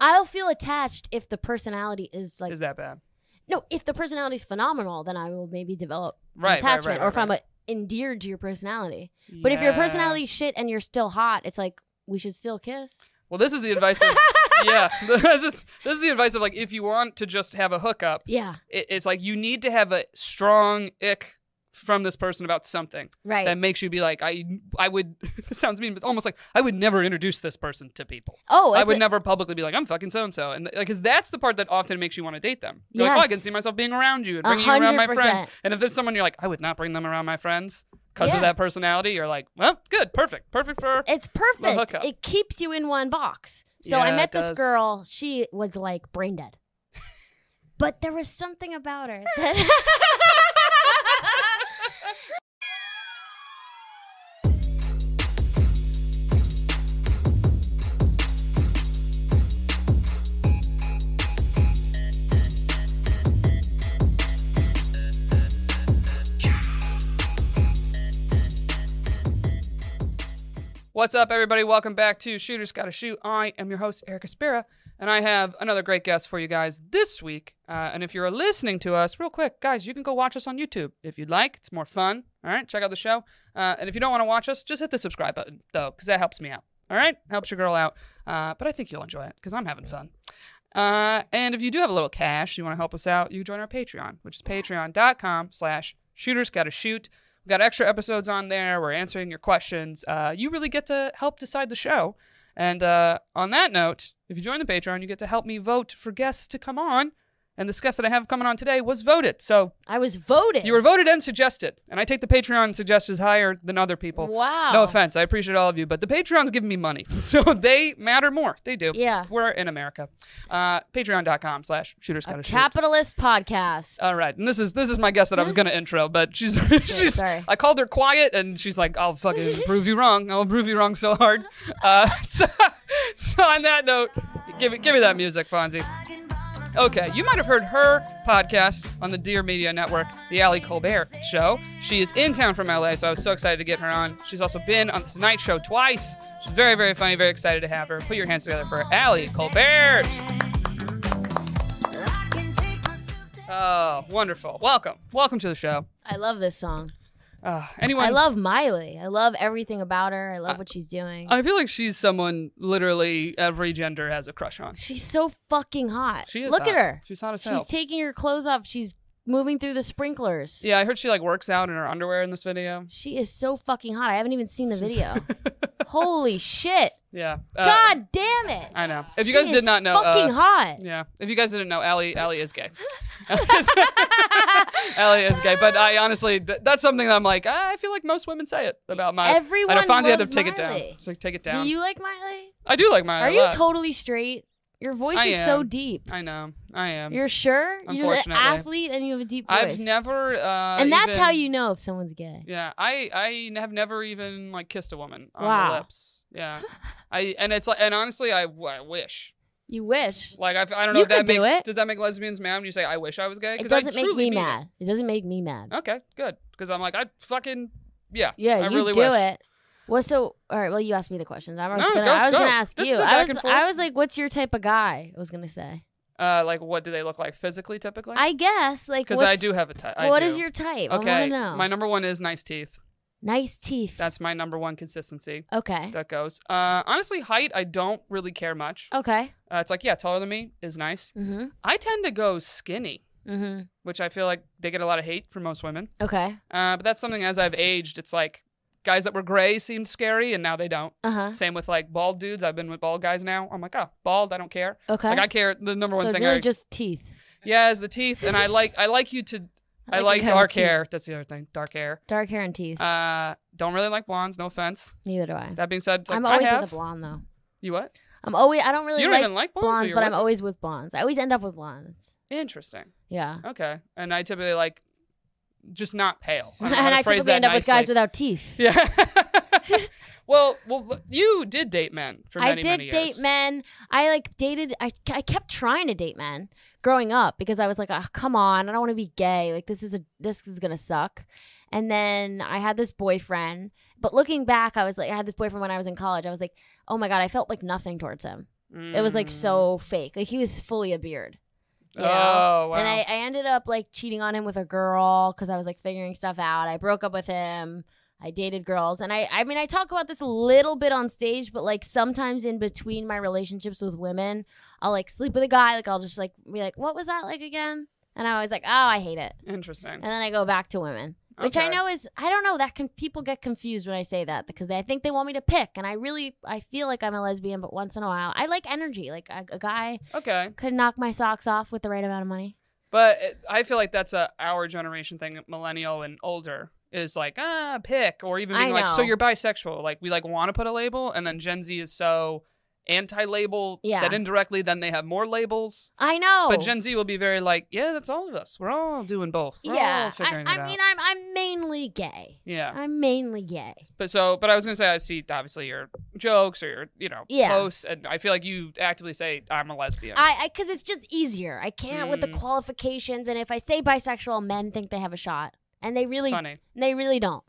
I'll feel attached if the personality is like Is that bad? no. If the personality is phenomenal, then I will maybe develop Right, right, attachment. right, or if right, I'm right. uh, endeared to your personality. But if your personality is shit and you're still hot, it's like we should still kiss. Well, this is the advice of yeah. this is this is the advice of like if you want to just have a hookup, Yeah, it, it's like you need to have a strong ick from this person about something right. that makes you be like I I would it sounds mean but almost like I would never introduce this person to people. oh, I would never publicly be like I'm fucking so and so and like cuz that's the part that often makes you want to date them. You're like, "Oh, I can see myself being around you and bringing you around my friends." And if there's someone you're like I would not bring them around my friends because Yeah. of that personality, you're like, "Well, good, perfect. Perfect for It's perfect. It keeps you in one box. So Yeah, I met this girl. She was like brain dead. but there was something about her that What's up, everybody? Welcome back to Shooters Gotta Shoot. I am your host, Erica Spira, and I have another great guest for you guys this week. Uh, and if you're listening to us, real quick, guys, you can go watch us on YouTube if you'd like. It's more fun. All right, check out the show. Uh, and if you don't want to watch us, just hit the subscribe button, though, because that helps me out. All right, helps your girl out. Uh, but I think you'll enjoy it because I'm having fun. Uh, and if you do have a little cash, you want to help us out, you can join our Patreon, which is patreon.com slash shooters gotta shoot. We've got extra episodes on there. We're answering your questions. Uh, you really get to help decide the show. And uh, on that note, if you join the Patreon, you get to help me vote for guests to come on. And this guest that I have coming on today was voted. So I was voted. you were voted and suggested. And I take the Patreon suggestions higher than other people. Wow. No offense. I appreciate all of you, but the Patreon's giving me money. So they matter more. They do. Yeah. We're in America. Uh, Patreon.com slash shooters A gotta shoot. capitalist podcast. All right, and this is this is my guest that I was gonna intro, but she's she's. sorry. I called her quiet, and she's like, "I'll fucking prove you wrong. I'll prove you wrong so hard." Uh, so, so on that note, give me give me that music, Fonzie. Okay, you might have heard her podcast on the Dear Media Network, the Ali Kolbert Show. She is in town from LA, so I was so excited to get her on. She's also been on the Tonight Show twice. She's very, very funny, very excited to have her. Put your hands together for Ali Kolbert. Oh, wonderful. Welcome. Welcome to the show. I love this song. Uh, anyone I love Miley. I love everything about her. I love what she's doing. I feel like she's someone literally every gender has a crush on. she's so fucking hot. She is Look hot. at her. She's hot as hell. She's taking her clothes off. She's moving through the sprinklers. yeah, I heard she like works out in her underwear in this video. She is so fucking hot. I haven't even seen the video. Holy shit. Yeah. Uh, God damn it. I know. If you She guys did not know, fucking uh, hot. yeah. If you guys didn't know, Ali, Ali is gay. Ali is gay, but I honestly, th- that's something that I'm like, I feel like most women say it about my. Everyone I know Fonzie had to take it down. Miley. So take it down. Do you like Miley? I do like Miley. Are you totally straight? Your voice I is so deep. I know. I am. You're sure? You're an athlete and you have a deep voice. I've never. Uh, and that's even- how you know if someone's gay. Yeah, I I have never even like kissed a woman on Wow. the lips. Yeah, I and it's like and honestly, I, I wish You wish. like I, I don't know You if that could do makes it. does that make lesbians mad when you say I wish I was gay? It 'Cause I doesn't make truly me mean mad. It. doesn't make me mad. Okay, good because I'm like I fucking yeah Yeah, I you really do wish. it. Well, so all right. Well, you asked me the questions. I was No, gonna. go- I was go. gonna ask This you. is a I back was. and forth. I was like, "What's your type of guy?" I was gonna say. Uh, like what do they look like physically typically? I guess like Because I what's- do have a type. What is your type? I okay? to know. My number one is nice teeth. Nice teeth. That's my number one consistency. okay. That goes. Uh, honestly, height I don't really care much. Okay. Uh, it's like yeah, taller than me is nice. Mm-hmm. I tend to go skinny. Mm-hmm. which I feel like they get a lot of hate from most women. Okay. Uh, but that's something as I've aged, it's like guys that were gray seemed scary and now they don't. Uh huh. Same with like bald dudes. I've been with bald guys now. I'm like, oh, bald, I don't care. Okay. Like I care. The number one so thing really I just teeth. yeah is the teeth, and I like I like you to I like like you have dark teeth. hair. That's the other thing, dark hair. Dark hair and teeth. Uh, don't really like blondes. No offense. Neither do I. That being said, it's like, I'm I always have. with a blonde though. You what? I'm always. I don't really you don't like even like blondes, blondes, you're but I'm always with blondes. I always end up with blondes. interesting. Yeah. Okay, and I typically like just not pale. I and don't know how to I typically end up with guys without teeth. Yeah. well, well, you did date men for I many, did many date men. I like dated. I, I kept trying to date men growing up because I was like, oh, come on, I don't want to be gay. Like this is a this is gonna suck. And then I had this boyfriend. But looking back, I was like, I had this boyfriend when I was in college. I was like, oh my god, I felt like nothing towards him. It was like Mm. so fake. Like he was fully a beard. you know? Oh wow. And I, I ended up like cheating on him with a girl because I was like figuring stuff out. I broke up with him. I dated girls. And I I mean I talk about this a little bit on stage, but like sometimes in between my relationships with women, I'll like sleep with a guy, like I'll just like be like, What was that like again? And I was like, Oh, I hate it. Interesting. And then I go back to women. Which I know is I don't know that can people get confused when I say that because they I think they want me to pick and I really I feel like I'm a lesbian but once in a while I like energy like a, a guy Okay. could knock my socks off with the right amount of money. But it, I feel like that's a our generation thing, millennial and older, is like ah pick or even being I like so you're bisexual. Like we like want to put a label, and then Gen Z is so anti-label Yeah. that indirectly then they have more labels. I know. But Gen Z will be very like yeah, that's all of us. We're all doing both. We're yeah, all I, figuring I it out. mean, I'm I'm mainly gay. yeah. I'm mainly gay. But so, but I was gonna say, I see obviously your jokes or your, you know, Yeah. posts, and I feel like you actively say I'm a lesbian. I because it's just easier. I can't with the Mm. qualifications, and if I say bisexual, men think they have a shot, and they really Funny, they really don't.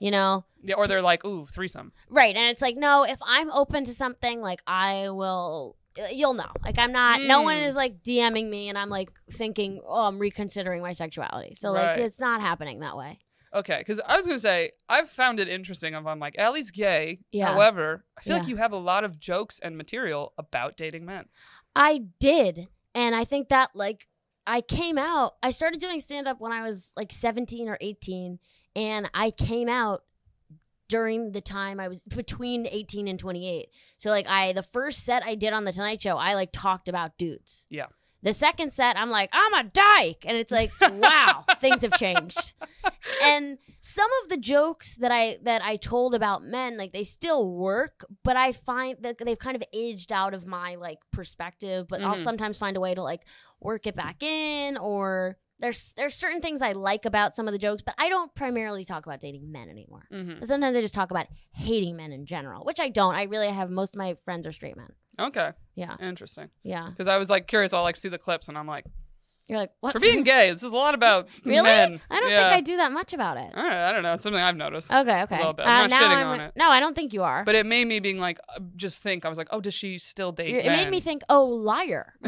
You know, yeah, or they're like, ooh, threesome. right? And it's like, no, if I'm open to something, like I will. You'll know. Like I'm not. No one Mm. is like DMing me, and I'm like thinking, oh, I'm reconsidering my sexuality. So like, Right. it's not happening that way. Okay, because I was gonna say I've found it interesting. If I'm like Ali's gay, Yeah. however, I feel like you have a lot of jokes and material about dating men. I did. And I think that like I came out, I started doing stand up when I was like 17 or 18 and I came out during the time I was between 18 and 28. So like I the first set I did on the Tonight Show, I like talked about dudes. Yeah. The second set, I'm like, I'm a dyke. And it's like, wow, things have changed. And some of the jokes that I that I told about men, like they still work, but I find that they've kind of aged out of my like perspective. But I'll Mhm. sometimes find a way to like work it back in or there's there's certain things I like about some of the jokes, but I don't primarily talk about dating men anymore. hmm But sometimes I just talk about hating men in general, which I don't. I really have most of my friends are straight men. Okay, Yeah. interesting. Yeah. Because I was like curious. I'll like see the clips, and I'm like, You're like, what? for being gay, this is a lot about really? men. I don't yeah. think I do that much about it. All right, I don't know. It's something I've noticed. Okay, okay. A little bit. Uh, I'm not shitting I'm- on it. No, I don't think you are. But it made me being like, uh, just think. I was like, oh, does she still date? It made me think, oh, liar.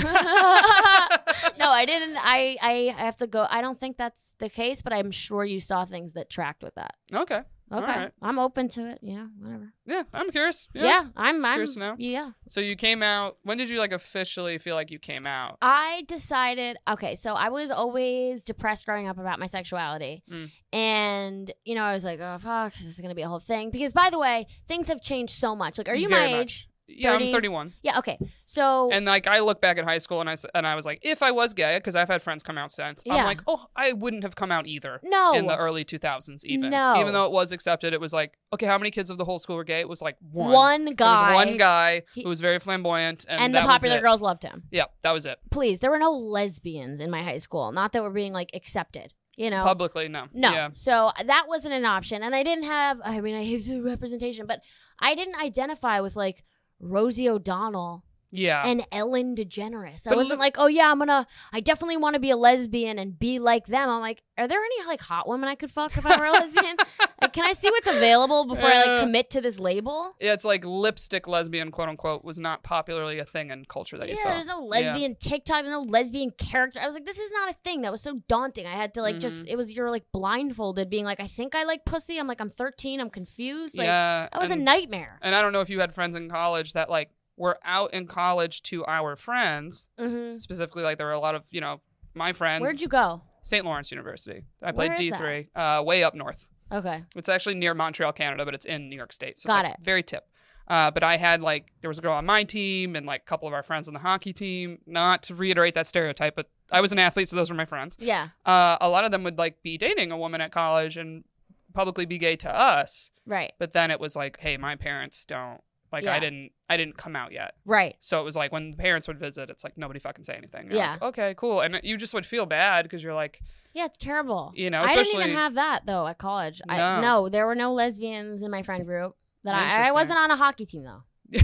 no, I didn't. I I have to go. I don't think that's the case, but I'm sure you saw things that tracked with that. Okay. Okay, right. I'm open to it. You know, whatever. Yeah, I'm curious. Yeah, Yeah. I'm. Just I'm. curious to know. Yeah. So you came out. When did you like officially feel like you came out? I decided, okay, so I was always depressed growing up about my sexuality. Mm. And, you know, I was like, oh, fuck, this is going to be a whole thing. Because, by the way, things have changed so much. Like, are you Very my much. age? Yeah, I'm 31. Yeah, okay. So, And like I look back at high school and I s- and I was like, if I was gay, because I've had friends come out since, Yeah. I'm like, oh, I wouldn't have come out either no. in the early 2000s. Even No. even though it was accepted, it was like, okay, how many kids of the whole school were gay? It was like one. one There guy. was one guy He- who was very flamboyant, and, and the that was popular it. girls loved him. Yeah, that was it. Please, there were no lesbians in my high school. Not that we're being like accepted, you know? Publicly, no. No. Yeah. So that wasn't an option. And I didn't have, I mean, I hate the representation, but I didn't identify with like Rosie O'Donnell Yeah. and Ellen DeGeneres. I wasn't like, oh yeah, I'm gonna, I definitely want to be a lesbian and be like them. I'm like, are there any like hot women I could fuck if I were a lesbian? like, can I see what's available before I like commit to this label? yeah, it's like lipstick lesbian, quote unquote, was not popularly a thing in culture that you Yeah, saw. there's no lesbian TikTok, no lesbian character. I was like, this is not a thing. That was so daunting. I had to like just, Mhm. it was you're like blindfolded, being like, I think I like pussy. I'm like, I'm 13. I'm confused. Like, yeah. that was and- a nightmare. And I don't know if you had friends in college that like were out in college to our friends. hmm Specifically, like there were a lot of you know my friends. Where'd you go? St. Lawrence University. I played D three, uh, way up north. Okay. It's actually near Montreal, Canada, but it's in New York State. So Got it's like it. very tip. Uh, but I had like there was a girl on my team and like a couple of our friends on the hockey team. Not to reiterate that stereotype, but I was an athlete, so those were my friends. Yeah. Uh, a lot of them would like be dating a woman at college and publicly be gay to us. Right. But then it was like, hey, my parents don't like I didn't I didn't come out yet. Right. So it was like when the parents would visit, it's like nobody fucking say anything. You're Yeah. like, okay, cool. And you just would feel bad because you're like, Yeah, it's terrible. you know, I didn't even have that though at college. I, No. no, there were no lesbians in my friend group. That I, I wasn't on a hockey team though.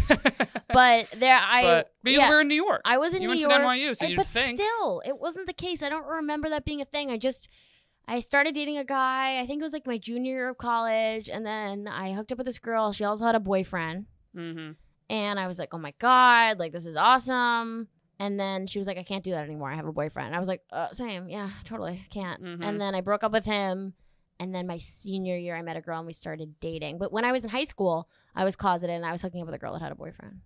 but, But there, I but you yeah, were in New York. I was in you New went York. to NYU, so you'd but think. still, it wasn't the case. I don't remember that being a thing. I just, I started dating a guy. I think it was like my junior year of college, and then I hooked up with this girl. She also had a boyfriend, hmm And I was like, oh my God, like this is awesome. And then she was like, I can't do that anymore. I have a boyfriend. I was like, uh, same. Yeah, totally. Can't. Mhm. And then I broke up with him. And then my senior year, I met a girl and we started dating. But when I was in high school, I was closeted and I was hooking up with a girl that had a boyfriend.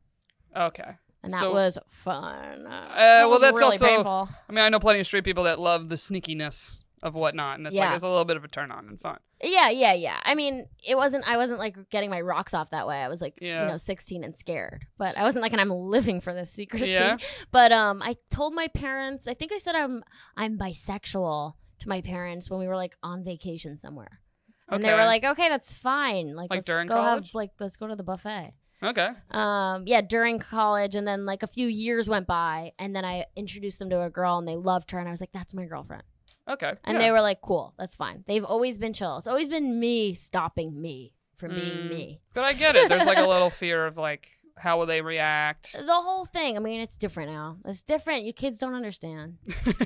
Okay. And that So- was fun. Uh, well, was that's really also- painful. I mean, I know plenty of straight people that love the sneakiness of whatnot, and it's like Yeah. it's a little bit of a turn on and fun. Yeah, yeah, yeah. I mean, it wasn't. I wasn't like getting my rocks off that way. I was like, Yeah. you know, sixteen and scared. But I wasn't like, and I'm living for this secrecy. Yeah. But um, I told my parents. I think I said I'm I'm bisexual to my parents when we were like on vacation somewhere, and they were like, okay, that's fine. Like, Like during go college? have like let's go to the buffet. Okay. Um, yeah, during college, and then like a few years went by, and then I introduced them to a girl, and they loved her, and I was like, that's my girlfriend. Okay. And yeah. they were like, cool, that's fine. They've always been chill. It's always been me stopping me from being Mm. me. But I get it. There's like a little fear of like how will they react. The whole thing, I mean, it's different now. It's different. You kids don't understand.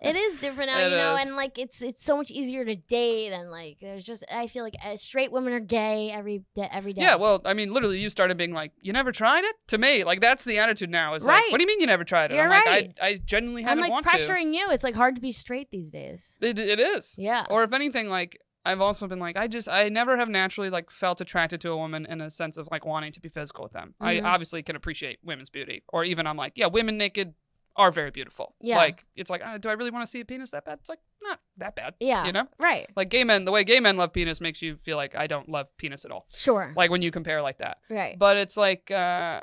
It is different now, It you know, is. and like it's it's so much easier to date and like there's just I feel like uh, straight women are gay every day every day. Yeah, well, I mean, literally, you started being like, "You never tried it." To me, like that's the attitude now. Is like, Right. "What do you mean you never tried it?" You're I'm like, right. I, I genuinely I'm like pressuring you. It's like hard to be straight these days. It, it is. Yeah. Or if anything, like I've also been like, I just, I never have naturally like felt attracted to a woman in a sense of like wanting to be physical with them. I Mhm. obviously can appreciate women's beauty, or even I'm like, yeah, women naked are very beautiful. Yeah. Like it's like, uh, do I really want to see a penis that bad? It's like not that bad. Yeah. You know. Right. Like gay men, the way gay men love penis makes you feel like I don't love penis at all. Sure. Like when you compare like that. right. But it's like uh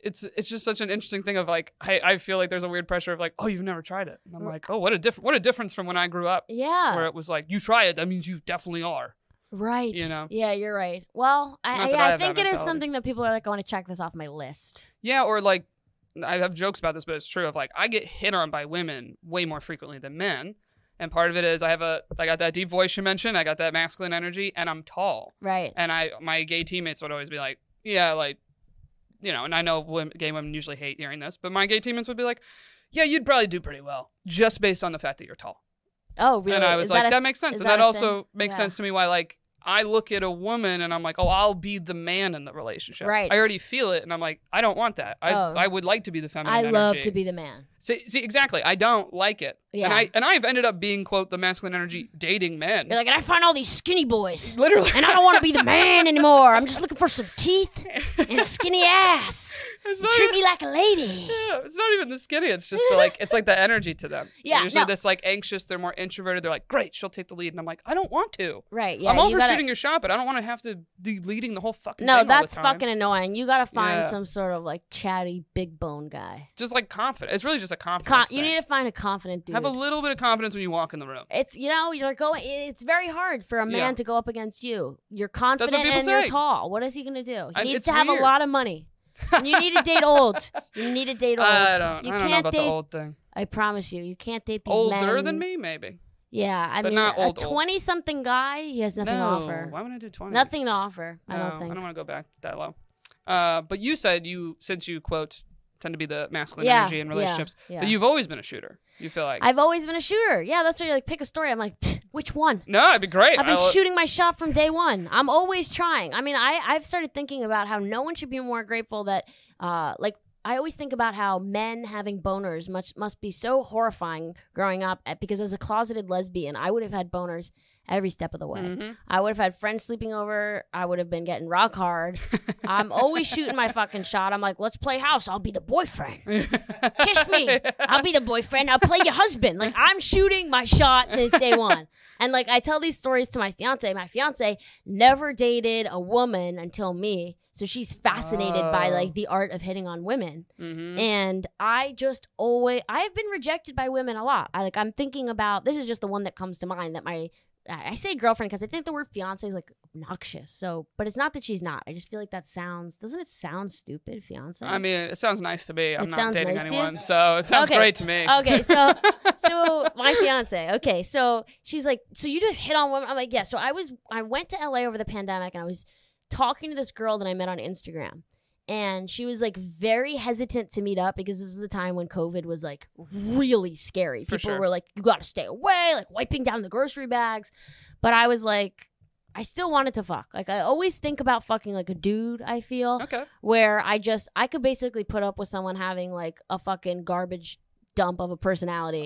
it's it's just such an interesting thing of like I, I feel like there's a weird pressure of like, oh you've never tried it. And I'm like, oh what a different what a difference from when I grew up. yeah. Where it was like, you try it, that means you definitely are. Right. You know? Yeah, you're right. Well, I, I, I I think it is something that people are like, I want to check this off my list. Yeah, or like I have jokes about this, but it's true of like I get hit on by women way more frequently than men. And part of it is I have a I got that deep voice you mentioned, I got that masculine energy, and I'm tall. Right. And I my gay teammates would always be like, yeah, like, you know, and I know women, gay women usually hate hearing this, but my gay teammates would be like, yeah, you'd probably do pretty well just based on the fact that you're tall. Oh, really? And I was Is like, that that, makes sense. And that that also thing? makes Yeah. sense to me why like I look at a woman and I'm like, oh, I'll be the man in the relationship. Right. I already feel it, and I'm like, I don't want that. I Oh. I would like to be the feminine. I love energy. to be the man. See, see, exactly. I don't like it. Yeah. And I and I've ended up being quote the masculine energy dating men. You're like, and I find all these skinny boys, Literally. and I don't want to be the man anymore. I'm just looking for some teeth and a skinny ass. Treat even- me like a lady. Yeah, it's not even the skinny. It's just the, like it's like the energy to them. They're Yeah, usually no. this like anxious. They're more introverted. They're like, great, she'll take the lead, and I'm like, I don't want to. Right. Yeah. I'm all you for gotta- shooting your shot, but I don't want to have to be leading the whole fucking. No, thing all the that's fucking annoying. You gotta find Yeah. some sort of like chatty, big bone guy. just like confident. It's really just a Con- confidence. you need to find a confident dude. have a little bit of confidence when you walk in the room. it's you know you're going. It's very hard for a man Yeah. to go up against you. You're confident people and you're say. tall. What is he gonna do? He I- needs it's to have weird. a lot of money. And you need to date old. You need to date old. I don't. You I don't know about date. the old thing. I promise you, you can't date these Older men. than me, maybe. Yeah, I But mean, not a old, old. twenty-something guy, he has nothing no. to offer. Why would I do twenty? Nothing to offer. I No, don't think. I don't want to go back that low. Uh, but you said you, since you quote, tend to be the masculine Yeah, energy in relationships, yeah. that you've always been a shooter. You feel like I've always been a shooter. Yeah, that's why you like pick a story. I'm like, which one? no, it'd be great. I've been I- shooting my shot from day one. I'm always trying. I mean, I I've started thinking about how no one should be more grateful that, uh, like I always think about how men having boners much must be so horrifying growing up. eh, Because as a closeted lesbian, I would have had boners every step of the way. Mhm. I would have had friends sleeping over. I would have been getting rock hard. I'm always shooting my fucking shot. I'm like, let's play house. I'll be the boyfriend. Kiss me. I'll be the boyfriend. I'll play your husband. Like I'm shooting my shot since day one. And like I tell these stories to my fiance. My fiance never dated a woman until me. So she's fascinated by Oh. like the art of hitting on women. Mhm. And I just always I've been rejected by women a lot. I like I'm thinking about this is just the one that comes to mind that my I say girlfriend because I think the word fiance is like obnoxious. So, but it's not that she's not. I just feel like that sounds doesn't it sound stupid, fiance? I mean, it sounds nice to me. I'm It not sounds dating nice anyone, so it sounds Okay. great to me. okay, so so my fiance. Okay, so she's like, so you just hit on women. I'm like, yeah. So I was I went to LA over the pandemic and I was talking to this girl that I met on Instagram. And she was like very hesitant to meet up because this is the time when COVID was like really scary. For People sure. were like, you got to stay away, like wiping down the grocery bags. But I was like, I still wanted to fuck. Like I always think about fucking like a dude. I feel Okay. where I just I could basically put up with someone having like a fucking garbage dump of a personality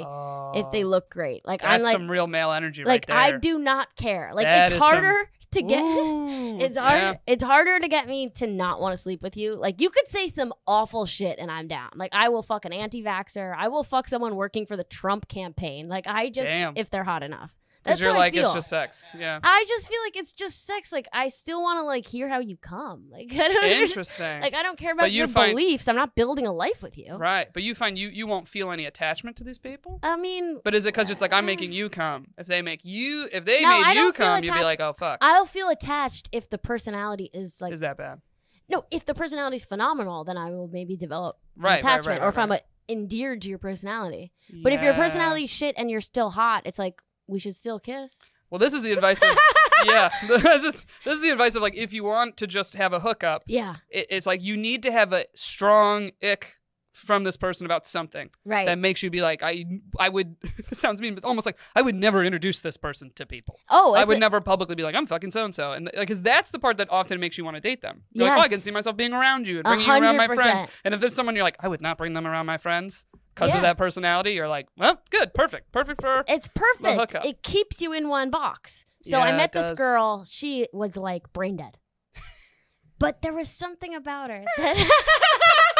if they Oh, look great. Like I'm like some real male energy like right there. I do not care. Like That it's harder to get. Ooh, It's hard. yeah. It's harder to get me to not want to sleep with you. Like you could say some awful shit and I'm down. Like I will fuck an anti-vaxer. I will fuck someone working for the Trump campaign. Like I just Damn. if they're hot enough. Because That's you're how like, I feel. it's just sex. Yeah. I just feel like it's just sex. Like I still want to like hear how you come. Like I don't Interesting. Like I don't care about you your find- beliefs. I'm not building a life with you. right. But you find you you won't feel any attachment to these people? I mean, But is it because it's like I'm making you come? If they make you, if they No, made you come, you'd be like, oh fuck, I'll feel attached if the personality is like is that bad? no. If the personality is phenomenal, then I will maybe develop Right, right, attachment, right, or if right, I'm right. uh, endeared to your personality. But if your personality shit and you're still hot, it's like we should still kiss. well, this is the advice of yeah, this is this is the advice of like if you want to just have a hookup, Yeah, it, it's like you need to have a strong ick from this person about something right. that makes you be like, I I would. sounds mean, but almost like I would never introduce this person to people. oh, I would a- never publicly be like, I'm fucking so and so, and because that's the part that often makes you want to date them. You're like, oh, I can see myself being around you and bringing you around my friends. And if there's someone you're like, I would not bring them around my friends because Yeah. of that personality, you're like, well, good, perfect, perfect for. It's perfect. It keeps you in one box. So Yeah, I met this girl. She was like brain dead. but there was something about her that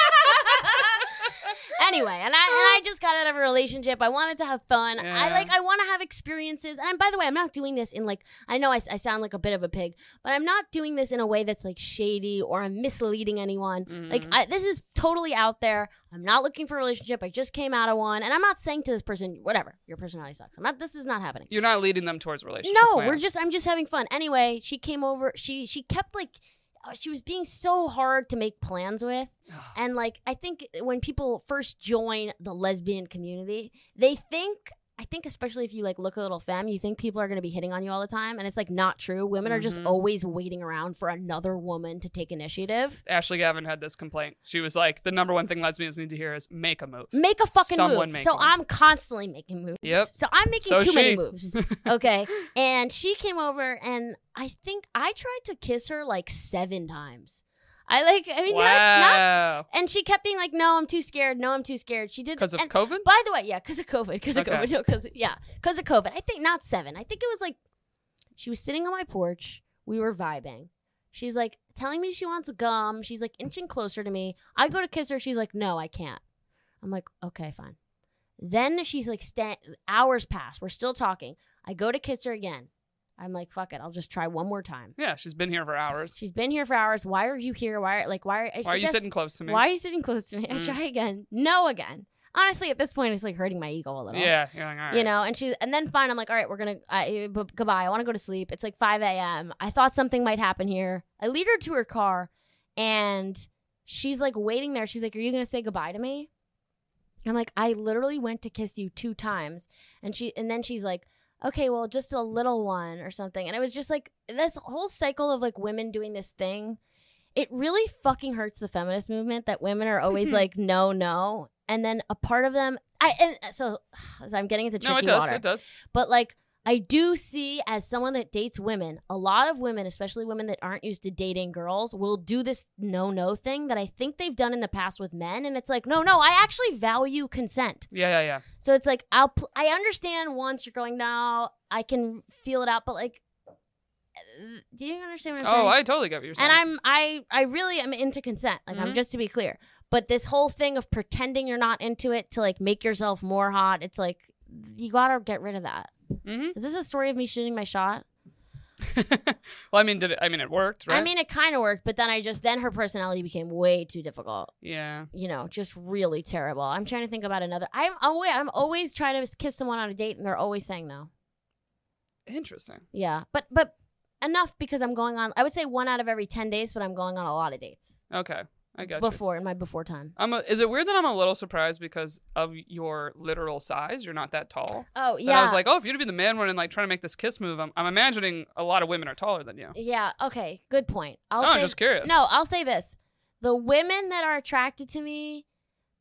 Anyway, and I and I just got out of a relationship. I wanted to have fun. I like I want to have experiences. And by the way, I'm not doing this in like I know I, I sound like a bit of a pig, but I'm not doing this in a way that's like shady or I'm misleading anyone. Like Mhm. I, this is totally out there. I'm not looking for a relationship. I just came out of one, and I'm not saying to this person, whatever, your personality sucks. I'm not. This is not happening. You're not leading them towards a relationship. No, plan. we're just. I'm just having fun. Anyway, she came over. She she kept like. Uh, She was being so hard to make plans with. And like I think when people first join the lesbian community, they think I think especially if you like look a little femme, you think people are going to be hitting on you all the time and it's like not true. Women are just Mhm. always waiting around for another woman to take initiative. Ashley Gavin had this complaint. She was like, the number one thing lesbians need to hear is make a move. Make a fucking Someone move. make so. I'm constantly making moves. Yep. So I'm making So too many moves. Okay. and she came over and I think I tried to kiss her like seven times. I like I mean not, not and she kept being like, "No, I'm too scared. No, I'm too scared." She did Because of and COVID? By the way, yeah, because of COVID, because of Okay. COVID, no, because yeah, because of COVID. I think not seven. I think it was like she was sitting on my porch. We were vibing. She's like telling me she wants gum. She's like inching closer to me. I go to kiss her. She's like, "No, I can't." I'm like, "Okay, fine." Then she's like, sta- hours pass. We're still talking. I go to kiss her again. I'm like, "Fuck it. I'll just try one more time." Yeah, she's been here for hours. She's been here for hours. Why are you here? Why are like why are, Why are you just- sitting close to me? why are you sitting close to me? I Mm. try again. No again. Honestly, at this point, it's like hurting my ego a little. Yeah, you're like, all right. You know, and she, and then fine. I'm like, all right, we're gonna, I, b- goodbye. I want to go to sleep. It's like 5 a.m. I thought something might happen here. I lead her to her car, and she's like waiting there. She's like, are you gonna say goodbye to me? I'm like, I literally went to kiss you two times, and she, and then she's like, okay, well, just a little one or something. And it was just like this whole cycle of like women doing this thing. It really fucking hurts the feminist movement that women are always like, no, no. And then a part of them, I, and uh, so, so I'm getting into tricky no, it does. water. It does. But like, I do see as someone that dates women, a lot of women, especially women that aren't used to dating girls, will do this no no thing that I think they've done in the past with men. And it's like, no, no, I actually value consent. Yeah, yeah, yeah. So it's like, I'll, pl- I understand once you're going, no, I can feel it out, but like, uh, do you understand what I'm saying? Oh, I totally get what you're saying. and I'm I I really am into consent. Like I'm Mhm. just to be clear. But this whole thing of pretending you're not into it to like make yourself more hot, it's like you gotta get rid of that. Hmm Is this a story of me shooting my shot? well, I mean, did it? I mean, it worked, right? I mean, it kind of worked, but then I just then her personality became way too difficult. yeah. You know, just really terrible. I'm trying to think about another. I'm always I'm always trying to kiss someone on a date, and they're always saying no. Interesting. Yeah, but but enough because I'm going on. I would say one out of every ten days, but I'm going on a lot of dates Okay, I got you. before in my before time. I'm a, is it weird that I'm a little surprised because of your literal size? You're not that tall. Oh That yeah. I was like, oh, if you'd be the man one and like trying to make this kiss move, I'm, I'm imagining a lot of women are taller than you. Yeah. Okay. Good point. I'll no, I'm say just curious. no. I'll say this: the women that are attracted to me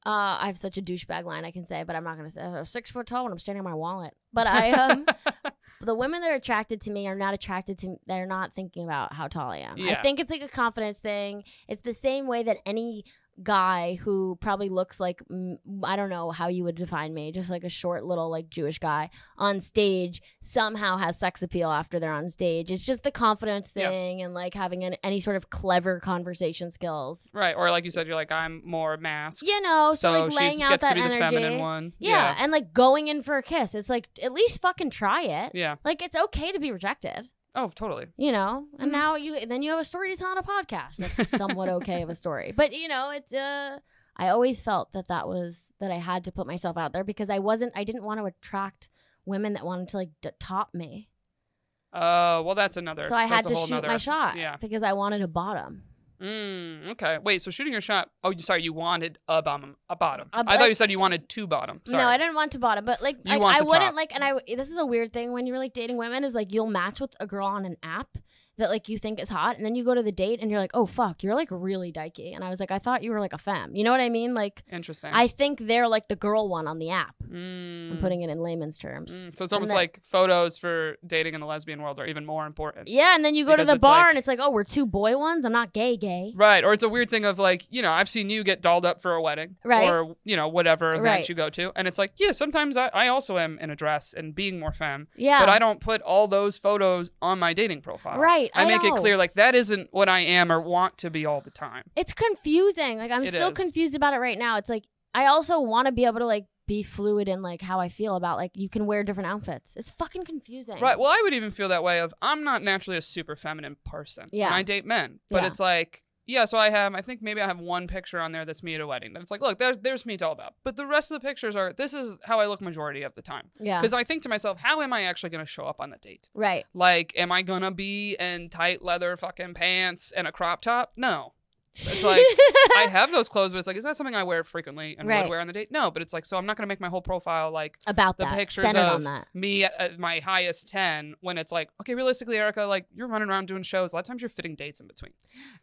Uh, I have such a douchebag line I can say, but I'm not gonna say I'm six foot tall and I'm standing on my wallet. But I um, the women that are attracted to me are not attracted to. Me. They're not thinking about how tall I am. Yeah. I think it's like a confidence thing. It's the same way that any guy who probably looks like I don't know how you would define me, just like a short little like Jewish guy on stage somehow has sex appeal after they're on stage. It's just the confidence Yeah. thing and like having an, any sort of clever conversation skills. right. Or like you said, you're like, I'm more masked. You know, so, like she laying out gets that to be energy. the feminine one. Yeah, and like going in for a kiss. It's like at least fucking try it. Yeah. Like it's okay to be rejected, Oh, totally. you know. And Mhm. now you then you have a story to tell on a podcast. That's somewhat okay of a story, but you know, it's uh. I always felt that that was that I had to put myself out there because I wasn't. I didn't want to attract women that wanted to like d- top me. Uh, well, that's another. So I had to shoot nother- my shot Yeah. because I wanted a bottom. Mm, okay. Wait. So shooting your shot. Oh, sorry. You wanted a bottom. A bottom. A I thought you said you wanted two bottom. Sorry. No, I didn't want to bottom, but like, You like I wouldn't top. like, and I this is a weird thing when you're like dating women is like you'll match with a girl on an app that like you think is hot, and then you go to the date and you're like, oh fuck, you're like really dykey, and I was like, I thought you were like a femme, you know what I mean? Like, Interesting. I think they're like the girl one on the app. Mm, I'm putting it in layman's terms. mm. So it's almost then- like photos for dating in the lesbian world are even more important. Yeah, and then you go to the bar like- and it's like, oh, we're two boy ones. I'm not gay, gay. Right. Or it's a weird thing of like, you know, I've seen you get dolled up for a wedding. Right. Or, you know, whatever event Right. you go to. And it's like, yeah, sometimes I, I also am in a dress and being more femme. Yeah, But I don't put all those photos on my dating profile. Right, I, I make it clear like that isn't what I am or want to be all the time. it's confusing. Like I'm It still is. confused about it right now. It's like I also want to be able to like be fluid in like how I feel about like you can wear different outfits. It's fucking confusing. Right. Well, I would even feel that way of I'm not naturally a super feminine person. Yeah. And I date men. But Yeah. it's like, yeah, so I have I think maybe I have one picture on there that's me at a wedding. That it's like, look, there's there's me dolled up. But the rest of the pictures are this is how I look majority of the time. Yeah. Because I think to myself, how am I actually gonna show up on the date? Right. Like, am I gonna be in tight leather fucking pants and a crop top? No. It's like I have those clothes, but it's like, is that something I wear frequently and Right. would wear on the date? No, but it's like, so I'm not gonna make my whole profile like about the that. pictures Centered of me at, at my highest 10 when it's like, okay, realistically, Erica, like you're running around doing shows. A lot of times you're fitting dates in between.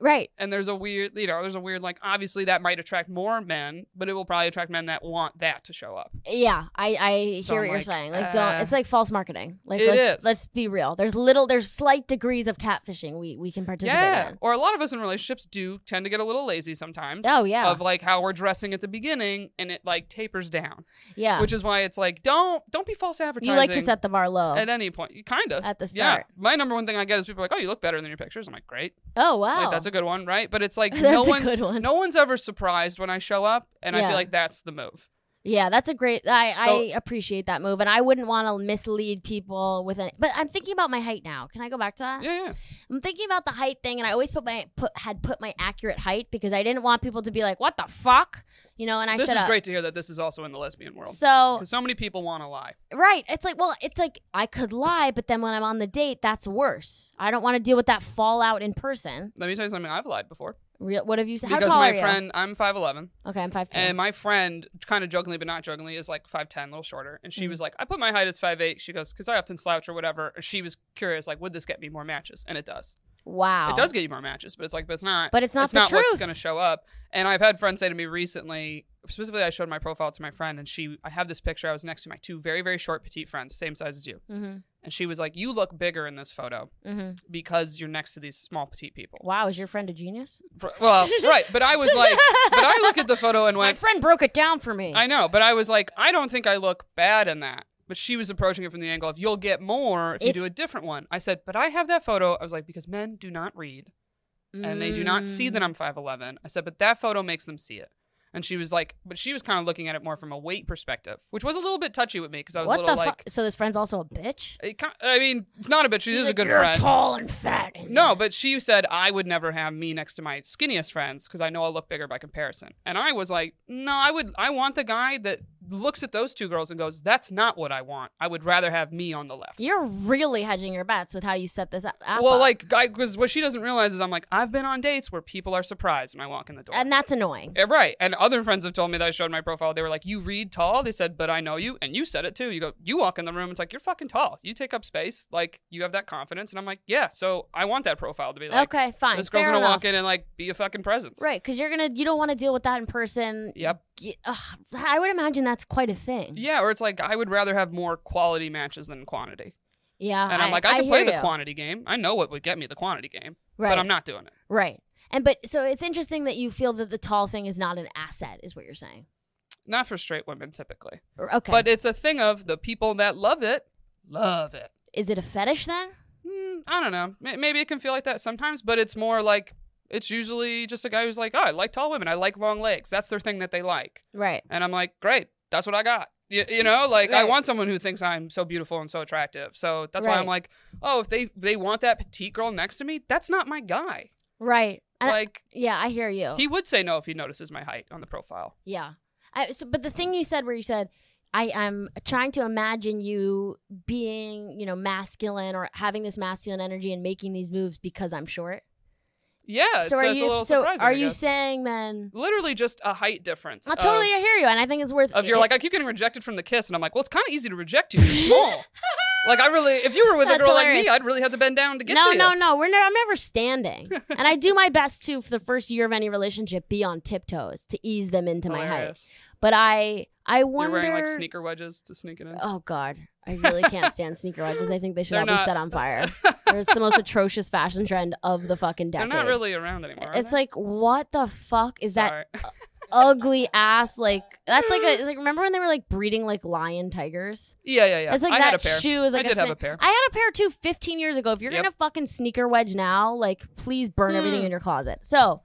Right. And there's a weird, you know, there's a weird, like, obviously that might attract more men, but it will probably attract men that want that to show up. Yeah. I I So hear I'm what you're saying. Like uh, don't. It's like false marketing. Like It let's is. let's be real. There's little. There's slight degrees of catfishing we we can participate Yeah. in. Or a lot of us in relationships do tend to get a little lazy sometimes. Oh yeah. Of like how we're dressing at the beginning and it like tapers down, yeah. which is why it's like don't don't be false advertising. you like to set the bar low at any point, You kind of at the start. Yeah, my number one thing I get is people are like, "Oh, you look better than your pictures." I'm like, "Great, Oh wow. like that's a good one, right?" But it's like no a one's good one. no one's ever surprised when I show up, and I feel like that's the move. Yeah, that's a great. I I appreciate that move, and I wouldn't want to mislead people with it. But I'm thinking about my height now. Can I go back to that? Yeah, yeah. I'm thinking about the height thing, and I always put my put had put my accurate height because I didn't want people to be like, "What the fuck," you know. And I this is have. great to hear that this is also in the lesbian world So so many people want to lie. right, it's like, well, it's like I could lie, but then when I'm on the date, that's worse. I don't want to deal with that fallout in person. Let me tell you something. I've lied before Real, what have you said? How because tall my are you? friend, I'm five eleven, Okay, I'm five two. and my friend, kind of jokingly but not jokingly, is like five ten, a little shorter. And she Mm. was like, "I put my height as five eight. She goes, "Because I often slouch or whatever." She was curious, like, would this get me more matches? And it does. wow, It does get you more matches, but it's like, but it's not. but it's not it's the not truth. what's going to show up. And I've had friends say to me recently, specifically, I showed my profile to my friend, and she, I have this picture. I was next to my two very, very short, petite friends, same size as you, mm-hmm, and she was like, "You look bigger in this photo mm-hmm. because you're next to these small, petite people." Wow, is your friend a genius? Well, right, but I was like, but I look at the photo and went, My friend broke it down for me. I know, but I was like, I don't think I look bad in that. But she was approaching it from the angle of you'll get more if, you do a different one. I said, but I have that photo. I was like, because men do not read and they do not see Mm. that I'm 5'11. I said, but that photo makes them see it. And she was like, but she was kind of looking at it more from a weight perspective, which was a little bit touchy with me because I was like, what a the little fuck? like, So this friend's also a bitch. it ki- I mean, not a bit. She She's is a like, good You're friend. tall and fat. and- No, but she said I would never have me next to my skinniest friends because I know I'll look bigger by comparison. And I was like, no, I would. I want the guy that looks at those two girls and goes, "That's not what I want. I would rather have me on the left." You're really hedging your bets with how you set this up. well, up. like, because what she doesn't realize is I'm like, I've been on dates where people are surprised when I walk in the door. and that's annoying. Yeah, right. And other friends have told me that I showed my profile. They were like, "You read tall." They said, "But I know you," and you said it too. You go, "You walk in the room, it's like you're fucking tall. You take up space. Like you have that confidence." And I'm like, "Yeah." So I want that profile to be like, okay, fine. this girl's gonna enough. walk in and like be a fucking presence. Right, because you're gonna you don't want to deal with that in person. Yep. Y- ugh, I would imagine that's quite a thing. Yeah, or it's like I would rather have more quality matches than quantity. Yeah, And I'm like, I can play the you. quantity game. I know what would get me the quantity game, Right, but I'm not doing it. right. And but so it's interesting that you feel that the tall thing is not an asset, is what you're saying. Not for straight women typically. Okay, But it's a thing of the people that love it, love it. is it a fetish then? Mm, I don't know. May- Maybe it can feel like that sometimes, but it's more like it's usually just a guy who's like, oh, I like tall women. I like long legs. That's their thing that they like. Right. And I'm like, great. That's what I got. You, you know, like I want someone who thinks I'm so beautiful and so attractive. So that's why I'm like, oh, if they they want that petite girl next to me, that's not my guy. Right. And I- like yeah, I hear you. he would say no if he notices my height on the profile. Yeah. I, so, but the thing you said, where you said, I, I'm trying to imagine you being, you know, masculine or having this masculine energy and making these moves because I'm short. Yeah, it's, so are it's a you? So are you saying then? literally just a height difference? I totally of, hear you, and I think it's worth. of you're like I keep getting rejected from the kiss, and I'm like, well, it's kind of easy to reject you. You're small. like I really, if you were with a That's girl like me, I'd really have to bend down to get no, to you. no, no. No. We're ne- I'm never standing, and I do my best to, for the first year of any relationship, be on tiptoes to ease them into my height. But I, I You're wonder. wearing like sneaker wedges to sneak it in. Oh God, I really can't stand sneaker wedges. I think they should They're all not- be set on fire. There's the most atrocious fashion trend of the fucking decade. They're decade. not really around anymore. are It's they? like what the fuck is that Sorry. ugly ass like that's like a it's like remember when they were like breeding like lion tigers? yeah, yeah, yeah. It's like I that had a pair. shoe is like I did have a pair. I had a pair too 15 years ago. If you're Yep. gonna fucking sneaker wedge now, like please burn everything in your closet. So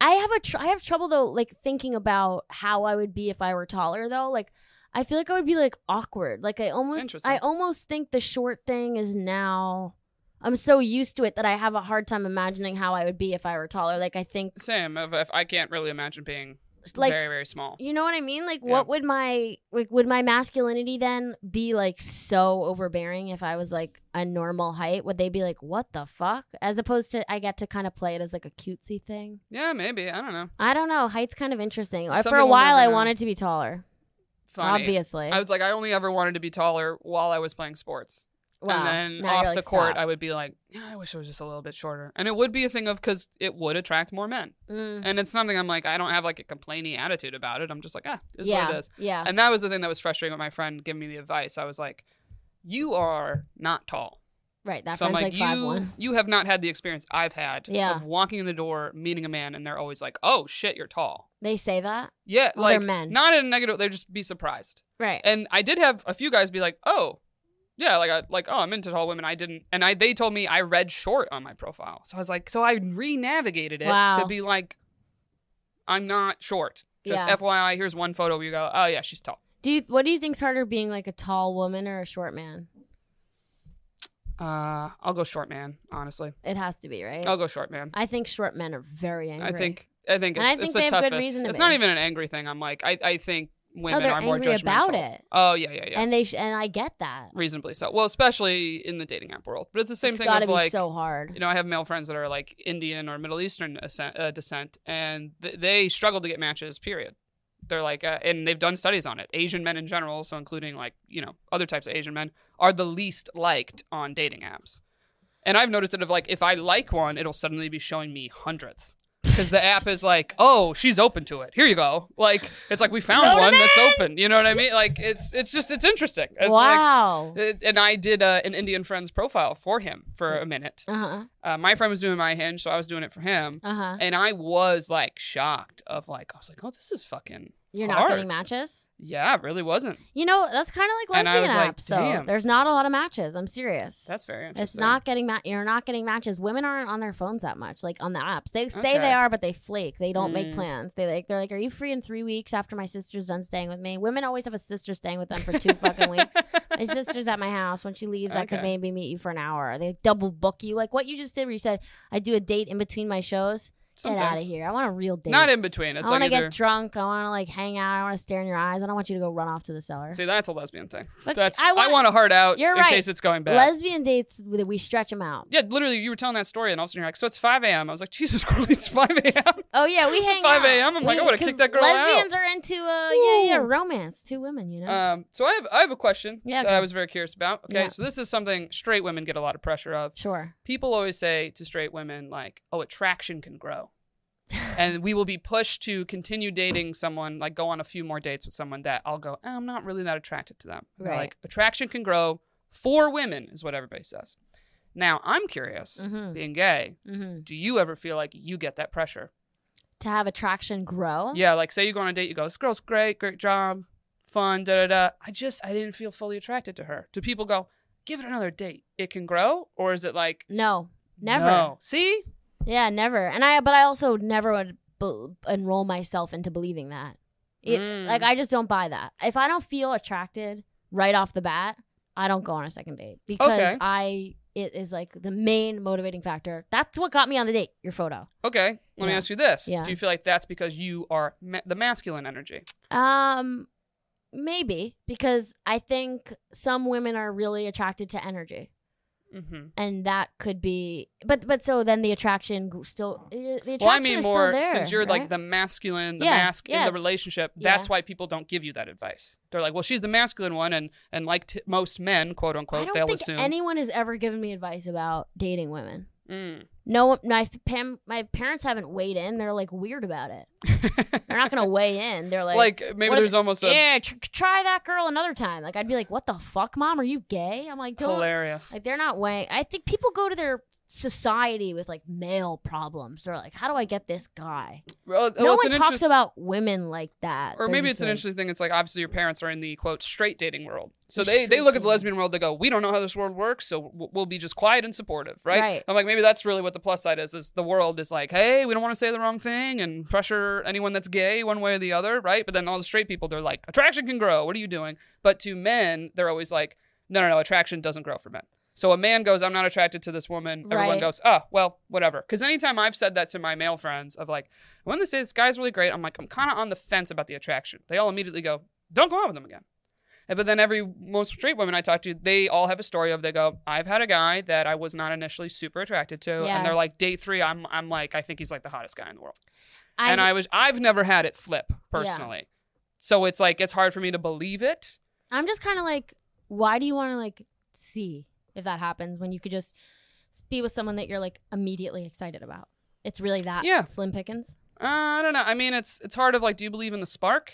I have a tr- I have trouble though like thinking about how I would be if I were taller though. Like I feel like I would be like awkward. Like I almost I almost think the short thing is now I'm so used to it that I have a hard time imagining how I would be if I were taller. Like I think Same. If, if I can't really imagine being like very, very small. you know what I mean? Like Yeah. what would my like would my masculinity then be like so overbearing if I was like a normal height? Would they be like, "What the fuck?" As opposed to I get to kind of play it as like a cutesy thing. Yeah, maybe. I don't know. I don't know. Height's kind of interesting. Uh, For a while I wanted to be taller. Funny. Obviously. I was like, I only ever wanted to be taller while I was playing sports. Wow. and then Now off like, the court, "Stop." I would be like, yeah, I wish I was just a little bit shorter. And it would be a thing of because it would attract more men. Mm, And it's something I'm like, I don't have like a complaining attitude about it. I'm just like, ah, is yeah. what it is. Yeah. And that was the thing that was frustrating with my friend giving me the advice. I was like, you are not tall. Right. That so I'm like, like, five you, one. you have not had the experience I've had Yeah. of walking in the door, meeting a man, and they're always like, oh shit, you're tall. They say that. Yeah, Well, like men. not in a negative. They just be surprised. Right. And I did have a few guys be like, "Oh, yeah, like I like oh, I'm into tall women." I didn't, and I they told me I read short on my profile, so I was like, so I re-navigated it Wow. to be like, I'm not short. Just Yeah. FYI, here's one photo where you go, oh yeah, she's tall. do you what do you think's harder being like a tall woman or a short man? Uh, I'll go short man. Honestly, It has to be, right? I'll go short man. I think short men are very angry. I think I think it's, I it's think the have good toughest. it's be. not even an angry thing. I'm like, I I think women they're are more angry judgmental about it. Oh yeah, yeah, yeah. and they sh- and I get that. Reasonably so. Well, especially in the dating app world. But it's the same it's thing got to be like so hard. you know, I have male friends that are like Indian or Middle Eastern ascent, uh, descent, and th- they struggle to get matches. Period. They're like, uh, and they've done studies on it. Asian men in general, so including like you know other types of Asian men, are the least liked on dating apps. And I've noticed that if like if I like one, it'll suddenly be showing me hundreds because the app is like, oh, she's open to it. Here you go. Like it's like we found Load one that's open. You know what I mean? Like it's it's just it's interesting. It's like wow. it- and I did uh, an Indian friend's profile for him for a minute. uh huh. Uh, my friend was doing my hinge, so I was doing it for him. Uh huh. And I was like shocked of like I was like, oh, this is fucking You're not hard. getting matches. yeah, it really wasn't. You know that's kind of like lesbian was like, apps. though. there's not a lot of matches. I'm serious. That's very interesting. It's not getting ma- You're not getting matches. Women aren't on their phones that much, like on the apps. They say Okay. they are, but they flake. They don't make Mm. plans. They like. They're like, "Are you free in three weeks after my sister's done staying with me?" Women always have a sister staying with them for two fucking weeks. My sister's at my house. When she leaves, I could maybe meet you for an hour. They double book you, like what you just did, where you said, "I do a date in between my shows." Get out of here. I want a real date. Not in between. It's I want like to either. get drunk. I want to like hang out. I want to stare in your eyes. I don't want you to go run off to the cellar. See, that's a lesbian thing. But That's I I want- want, a heart out You're in right. case it's going bad. Lesbian dates, we we stretch them out. yeah, literally, you were telling that story, and all of a sudden you're like, "So it's 5 a.m." I was like, "Jesus Christ, it's 5 a.m." Oh yeah, we hang 5 out. a.m., I'm like, I We- would've 'cause kicked that girl out. Lesbians are into uh yeah yeah romance. Two women, you know. Um, so I have I have a question Yeah, that go. I was very curious about. Okay, Yeah. so this is something straight women get a lot of pressure of. sure. People always say to straight women like, "Oh, attraction can grow." And we will be pushed to continue dating someone, like go on a few more dates with someone that I'll go, "Eh, I'm not really that attracted to them. Right. Like attraction can grow for women is what everybody says. Now I'm curious, Mhm. being gay, hmm do you ever feel like you get that pressure? To have attraction grow. Yeah, like say you go on a date, you go, this girl's great, great job, fun, da da da. I just I didn't feel fully attracted to her. Do people go, give it another date? It can grow, or is it like No, never. No. See, Yeah, never. And I, but I also never would be- enroll myself into believing that. It, Mm. Like I just don't buy that. If I don't feel attracted right off the bat, I don't go on a second date because Okay. I it is like the main motivating factor. That's what got me on the date. Your photo. okay. Let me ask you this: Yeah. Do you feel like that's because you are ma- the masculine energy? Um, maybe because I think some women are really attracted to energy. Mm-hmm. and that could be but but so then the attraction still the attraction Well, I mean is more still there, since you're like the masculine, the Yeah, mask in yeah. the relationship. That's Yeah. why people don't give you that advice. They're like, well, she's the masculine one, and and like t- most men, quote unquote, I don't they'll think assume. anyone has ever given me advice about dating women. Mm. No, my Pam, my parents haven't weighed in. They're like weird about it. They're not gonna weigh in. They're like, like, maybe there's almost a yeah, tr- try that girl another time. Like I'd be like, what the fuck, mom? Are you gay? I'm like, don't. hilarious. Like they're not weighing. I think people go to their society with like male problems. They're like, how do I get this guy? Well, oh, no well, one talks interest- about women like that. Or They're maybe it's an interesting thing. It's like obviously your parents are in the quote straight dating world, so The they they look at the lesbian world. They go, we don't know how this world works, so we'll be just quiet and supportive, right? Right. I'm like, maybe that's really what the plus side is. Is the world is like, hey, we don't want to say the wrong thing and pressure anyone that's gay one way or the other, right? But then all the straight people, they're like, attraction can grow. What are you doing? But to men, they're always like, no, no, no, attraction doesn't grow for men. So a man goes, I'm not attracted to this woman. Everyone Right. goes, oh, well, whatever. Because anytime I've said that to my male friends of like, when they say this guy's really great, I'm like, I'm kind of on the fence about the attraction. They all immediately go, don't go out with him again. And- But then every most straight women I talk to, they all have a story of they go, I've had a guy that I was not initially super attracted to, Yeah. and they're like, date three, I'm I'm like, I think he's like the hottest guy in the world. I, and I was I've never had it flip personally, so it's like it's hard for me to believe it. I'm just kind of like, why do you want to like see if that happens when you could just be with someone that you're like immediately excited about? It's really that Yeah. slim pickings. Uh, I don't know. I mean, it's it's hard of like, do you believe in the spark?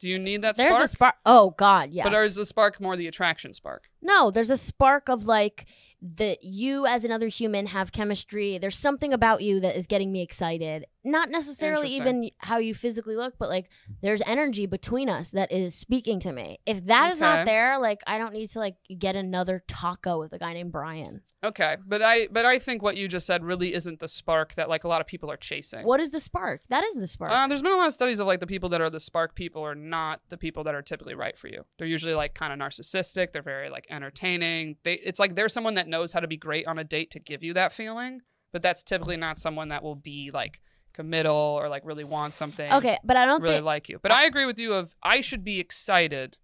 Do you need that There's spark? a spark. Oh God, yes. But is the spark more the attraction spark? no, there's a spark of like that you as another human have chemistry. There's something about you that is getting me excited. Not necessarily even how you physically look, but like there's energy between us that is speaking to me. If that is not there, like I don't need to like get another taco with a guy named Brian. Okay, but I but I think what you just said really isn't the spark that like a lot of people are chasing. What is the spark? That is the spark. Uh, there's been a lot of studies of like the people that are the spark people are not the people that are typically right for you. They're usually like kind of narcissistic. They're very like entertaining. They it's like they're someone that knows how to be great on a date to give you that feeling, but that's typically not someone that will be like committal or like really want something. okay, but I don't Really think like you. But I agree with you of I should be excited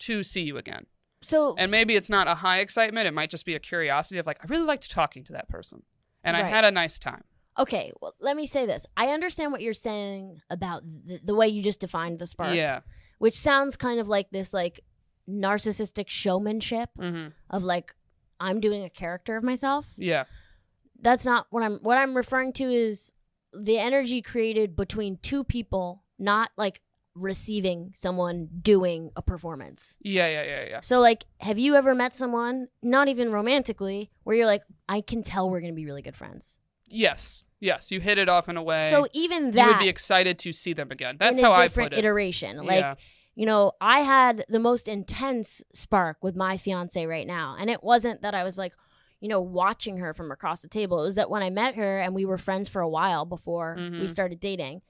to see you again. so. And maybe it's not a high excitement. It might just be a curiosity of like, I really liked talking to that person. And I had a nice time. Okay, well, let me say this. I understand what you're saying about the, the way you just defined the spark, Yeah. which sounds kind of like this like narcissistic showmanship hmm of like I'm doing a character of myself. Yeah. That's not what I'm what I'm referring to is the energy created between two people, not like receiving someone doing a performance. Yeah. Yeah. Yeah. Yeah. So like have you ever met someone, not even romantically, where you're like I can tell we're going to be really good friends. Yes. Yes. You hit it off in a way. So even then you would be excited to see them again. That's how I put it. iteration. Like, Yeah. you know, I had the most intense spark with my fiance right now. And it wasn't that I was like, you know, watching her from across the table. It was that when I met her and we were friends for a while before we Mhm. started dating,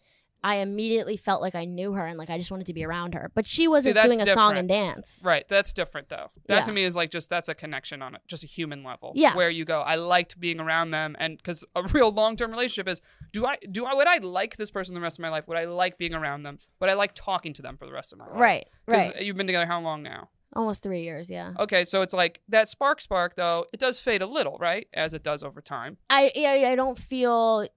I immediately felt like I knew her and like I just wanted to be around her. But she wasn't that's doing a song and dance. Right. That's different though. That Yeah. to me is like just that's a connection on it, just a human level. Yeah. Where you go, I liked being around them, and because a real long term relationship is, do I do I would I like this person the rest of my life? Would I like being around them? Would I like talking to them for the rest of my life? Right. Because Right. you've been together how long now? Almost three years. Yeah. Okay, so it's like that spark, spark though. It does fade a little, right? As it does over time. I I, I don't feel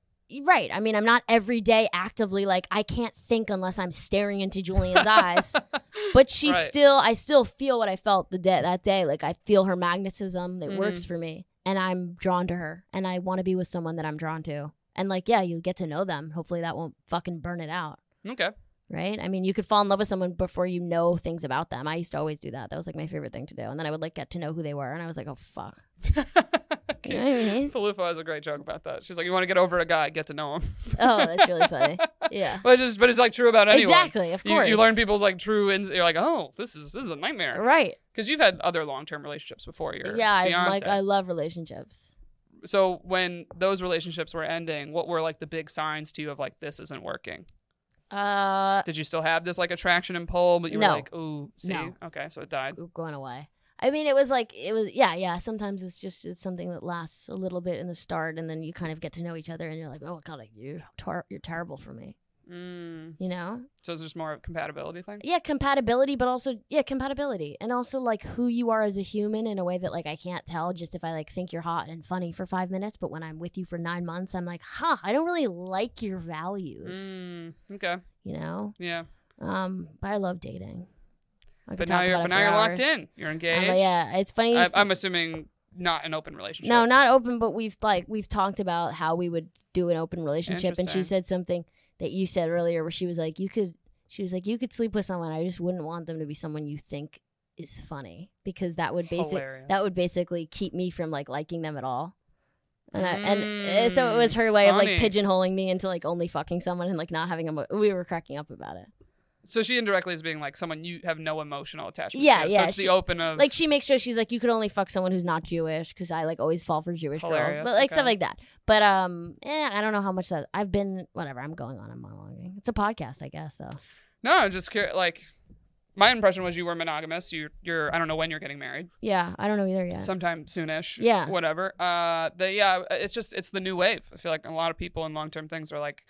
right. I mean, I'm not every day actively like I can't think unless I'm staring into Julian's eyes. But she Right. still, I still feel what I felt the day that day. Like I feel her magnetism. It works Mm-hmm. for me, and I'm drawn to her, and I want to be with someone that I'm drawn to. And like, yeah, you get to know them. Hopefully, that won't fucking burn it out. Okay. Right? I mean, you could fall in love with someone before you know things about them. I used to always do that. That was like my favorite thing to do. And then I would like get to know who they were, and I was like, oh fuck. You know what I mean? Falufo has a great joke about that. She's like, "You want to get over a guy, get to know him." Oh, that's really funny. Yeah. but it's just, but it's like true about anyone. Exactly, of course. you learn people's like true, ins- you're like, oh, this is this is a nightmare. Right. Because you've had other long term relationships before your Yeah, I fiance. like I love relationships. so when those relationships were ending, what were like the big signs to you of like this isn't working? Uh Did you still have this like attraction and pull, but you No. were like, ooh, see, No. okay, so it died. going away. I mean, it was like it was yeah, yeah. Sometimes it's just it's something that lasts a little bit in the start, and then you kind of get to know each other, and you're like, oh god, like, you're tar- you're terrible for me, Mm. you know? So it's just more of a compatibility thing. Yeah, compatibility, but also yeah, compatibility, and also like who you are as a human in a way that like I can't tell just if I like think you're hot and funny for five minutes, but when I'm with you for nine months, I'm like, huh, I don't really like your values, Mm. Okay, you know? yeah. Um, but I love dating. I But now you're but now you're locked in. You're Um, engaged. but yeah, it's funny. I'm assuming not an open relationship. no, not open, but we've like we've talked about how we would do an open relationship, and she said something that you said earlier, where she was like, "You could," she was like, "You could sleep with someone. I just wouldn't want them to be someone you think is funny because that would basic that would basically keep me from like liking them at all." And I, and uh, so it was her way of Mm, like pigeonholing me into like only fucking someone and like not having a. Mo- we were cracking up about it. So she indirectly is being like someone you have no emotional attachment. Yeah, to. yeah, So it's she- the open of like she makes sure she's like you could only fuck someone who's not Jewish because I like always fall for Jewish Hilarious, girls, but like okay. stuff like that. But um, eh, I don't know how much that I've been. Whatever, I'm going on. I'm monologuing. It's a podcast, I guess, though. no, I'm just curious. Like my impression was you were monogamous. You you're I don't know when you're getting married. Yeah, I don't know either yet. Sometime soonish. Yeah. Whatever. Uh, the yeah, it's just it's the new wave. I feel like a lot of people in long term things are like.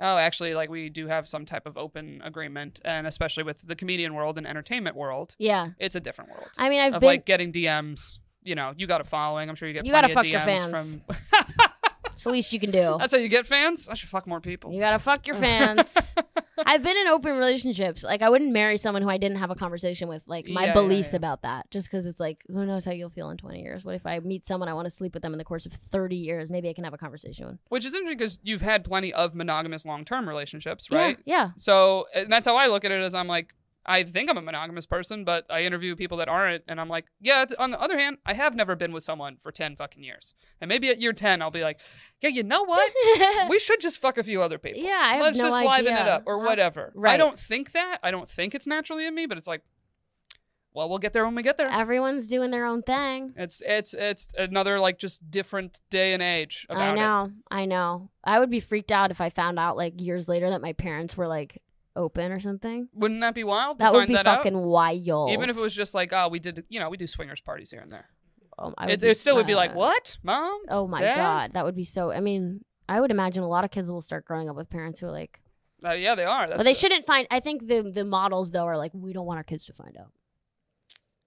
Oh, actually, like we do have some type of open agreement, and especially with the comedian world and entertainment world, yeah, it's a different world. I mean, I've of been. like getting DMs. You know, you got a following. I'm sure you get You plenty gotta of fuck your fans. from. it's the least you can do. That's how you get fans. I should fuck more people. You gotta fuck your fans. I've been in open relationships. Like, I wouldn't marry someone who I didn't have a conversation with. Like, my Yeah, yeah, beliefs yeah. about that. Just because it's like, who knows how you'll feel in 20 years? What if I meet someone I want to sleep with them in the course of 30 years? Maybe I can have a conversation with. Which is interesting because you've had plenty of monogamous long term relationships, Yeah, right? Yeah. So and that's how I look at it. As I'm like, I think I'm a monogamous person, but I interview people that aren't, and I'm like, yeah. On the other hand, I have never been with someone for ten fucking years, and maybe at year ten, I'll be like, yeah, you know what? we should just fuck a few other people. Yeah, I have Let's no just liven it up or whatever. I Right. don't think that. I don't think it's naturally in me, but it's like, well, we'll get there when we get there. Everyone's doing their own thing. It's it's it's another like just different day and age. About I it. know. I know. I would be freaked out if I found out like years later that my parents were like open or something. Wouldn't that be wild? to That would be that out? fucking wild. Even if it was just like, oh, we did, you know, we do swingers parties here and there. Oh, It, be- it still would be like, what, mom? Oh my Dad? god, that would be so. I mean, I would imagine a lot of kids will start growing up with parents who are like, Uh, yeah, they are. That's but they it. shouldn't find. I think the the models though are like, we don't want our kids to find out.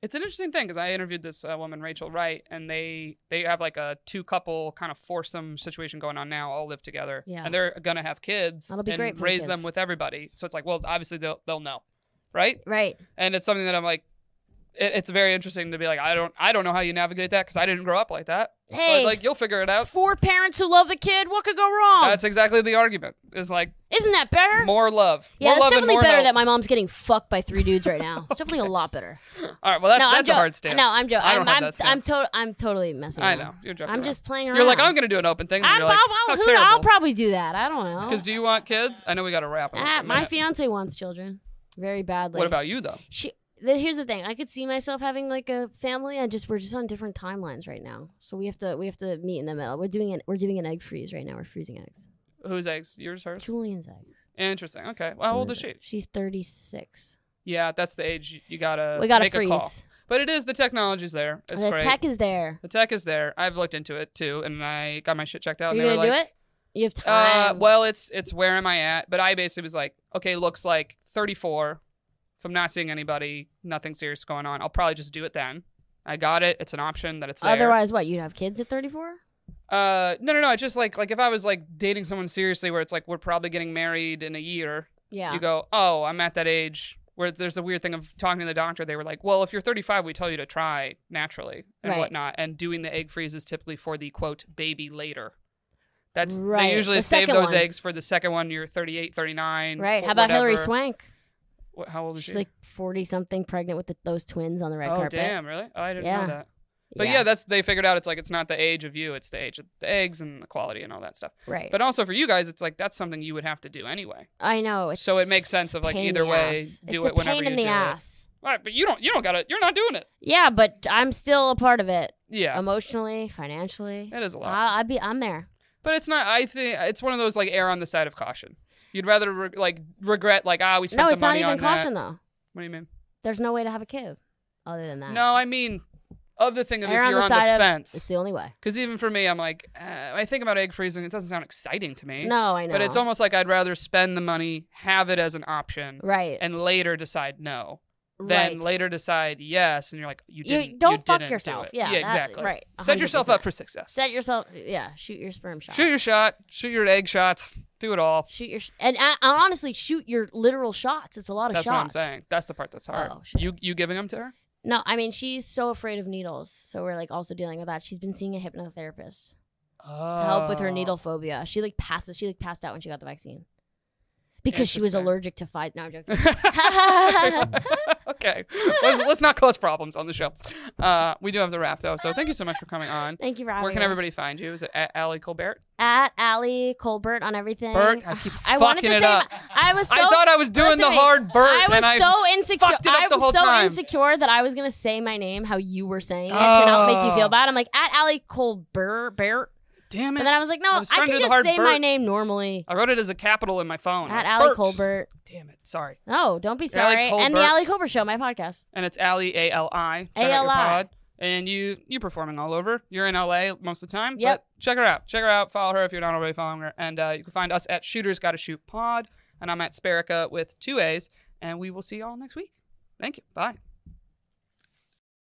It's an interesting thing because I interviewed this uh, woman, Rachel Wright, and they they have like a two couple kind of foursome situation going on now. All live together, Yeah. and they're gonna have kids That'll be and great raise them with everybody. So it's like, well, obviously they'll they'll know, right? Right. And it's something that I'm like, it, it's very interesting to be like, I don't I don't know how you navigate that because I didn't grow up like that. Hey, But like you'll figure it out. four parents who love the kid. What could go wrong? That's exactly the argument. Is like Isn't that better? more love. yeah, more it's love definitely more better help. that my mom's getting fucked by three dudes right now. It's definitely a lot better. All right, well that's no, I'm that's a jo- hard stance. No, I'm joking. I don't I'm I'm, I'm, to- I'm totally messing. I know you're joking. I'm around. just playing around. You're like I'm gonna do an open thing. I'm, like, I'll, how who- terrible. I'll probably do that. I don't know. Because do you want kids? I know we got to wrap. up. Ah, my fiance wants children, very badly. What about you though? she? The, here's the thing. I could see myself having like a family. I just we're just on different timelines right now, so we have to we have to meet in the middle. We're doing an we're doing an egg freeze right now. We're freezing eggs. Whose eggs? Yours, hers? Julian's eggs. Interesting. Okay. Well, how old is she? She's 36. Yeah, that's the age you- you gotta we got to make freeze. a call. But it is the technology's there. It's the great. tech is there. the tech is there. I've looked into it too, and I got my shit checked out. Are and you they gonna were do like, it? You have Uh, time. well, it's it's where am I at? But I basically was like, okay, looks like 34. If I'm not seeing anybody, nothing serious going on, I'll probably just do it then. I got it. It's an option that it's there. Otherwise, what? You'd have kids at 34? uh, no, no, no. It's just like like if I was like dating someone seriously, where it's like we're probably getting married in a year. Yeah. You go, oh, I'm at that age where there's a weird thing of talking to the doctor. They were like, well, if you're 35, we tell you to try naturally and Right. whatnot. And doing the egg freeze is typically for the quote baby later. That's Right. they usually The save those one. eggs for the second one. You're 38, 39. right. How about Hilary. Swank? What, how old is she? She's she? like 40 something, pregnant with the, those twins on the red oh carpet. damn, really? Oh, I didn't Yeah. know that. But yeah. that's they figured out it's like it's not the age of you, it's the age of the eggs and the quality and all that stuff. right. But also for you guys, it's like that's something you would have to do anyway. I know. So it makes sense of, like, either the way, ass. do it's it a whenever pain you in the do it. ass. All right, but you don't you don't got to You're not doing it. Yeah, but I'm still a part of it. Yeah, Emotionally, financially. it is a lot. I, I'd be. I'm there. But it's not. I think it's one of those like err on the side of caution. You'd rather re- like regret like ah we spent the money on it. No, the it's not money even on caution that. though. What do you mean? There's no way to have a kid other than that. No, I mean of the thing of Err if on you're the on the side of- fence. It's the only way. Because even for me, I'm like uh, I think about egg freezing. It doesn't sound exciting to me. No, I know. But it's almost like I'd rather spend the money, have it as an option, right. and later decide no. Then right. later decide yes, and you're like you You didn't. don't fuck didn't yourself. Yeah, yeah, that- exactly. right. Set yourself up for success. Set yourself. Yeah. Shoot your sperm shot. Shoot your shot. Shoot your egg shots. Do it all. Shoot your sh- and, and honestly, shoot your literal shots. It's a lot of That's shots. That's what I'm saying. That's the part that's oh, hard. Oh, you you giving them to her? No, I mean she's so afraid of needles, so we're like also dealing with that. She's been seeing a hypnotherapist Oh. to help with her oh. needle phobia. She like passes. She like passed out when she got the vaccine because she was allergic to fight. No, I'm joking. okay, let's, let's not cause problems on the show. Uh, we do have the wrap though, so thank you so much for coming on. Thank you having Where can everybody find you? Is it at Ali Kolbert? at Ali Kolbert on everything. Bert, I keep I wanted fucking to it say up. I was so I thought I was doing listen the to me. hard Bert, I was and I so insecure. fucked it up I the was whole so time. insecure that I was gonna say my name how you were saying it to not make you Oh. feel bad. I'm like at Ali Kolbert, Bert. Damn but it! then I was like, no, I I, was trying to can do the just hard say my name normally. I wrote it as a capital in my phone. At like, Ali Bert. Kolbert. Damn it! Sorry. No, don't be Ali sorry. And the Kolbert. Ali Kolbert Show, my podcast. And it's Ali A L I. Check out your A-L-I. pod. And you you performing all over. You're in LA most of the time. Yep. But check her out. Check her out. Follow her if you're not already following her. And uh, you can find us at Shooters Gotta Shoot Pod. And I'm at Sparica with two A's. And we will see y'all next week. Thank you. Bye.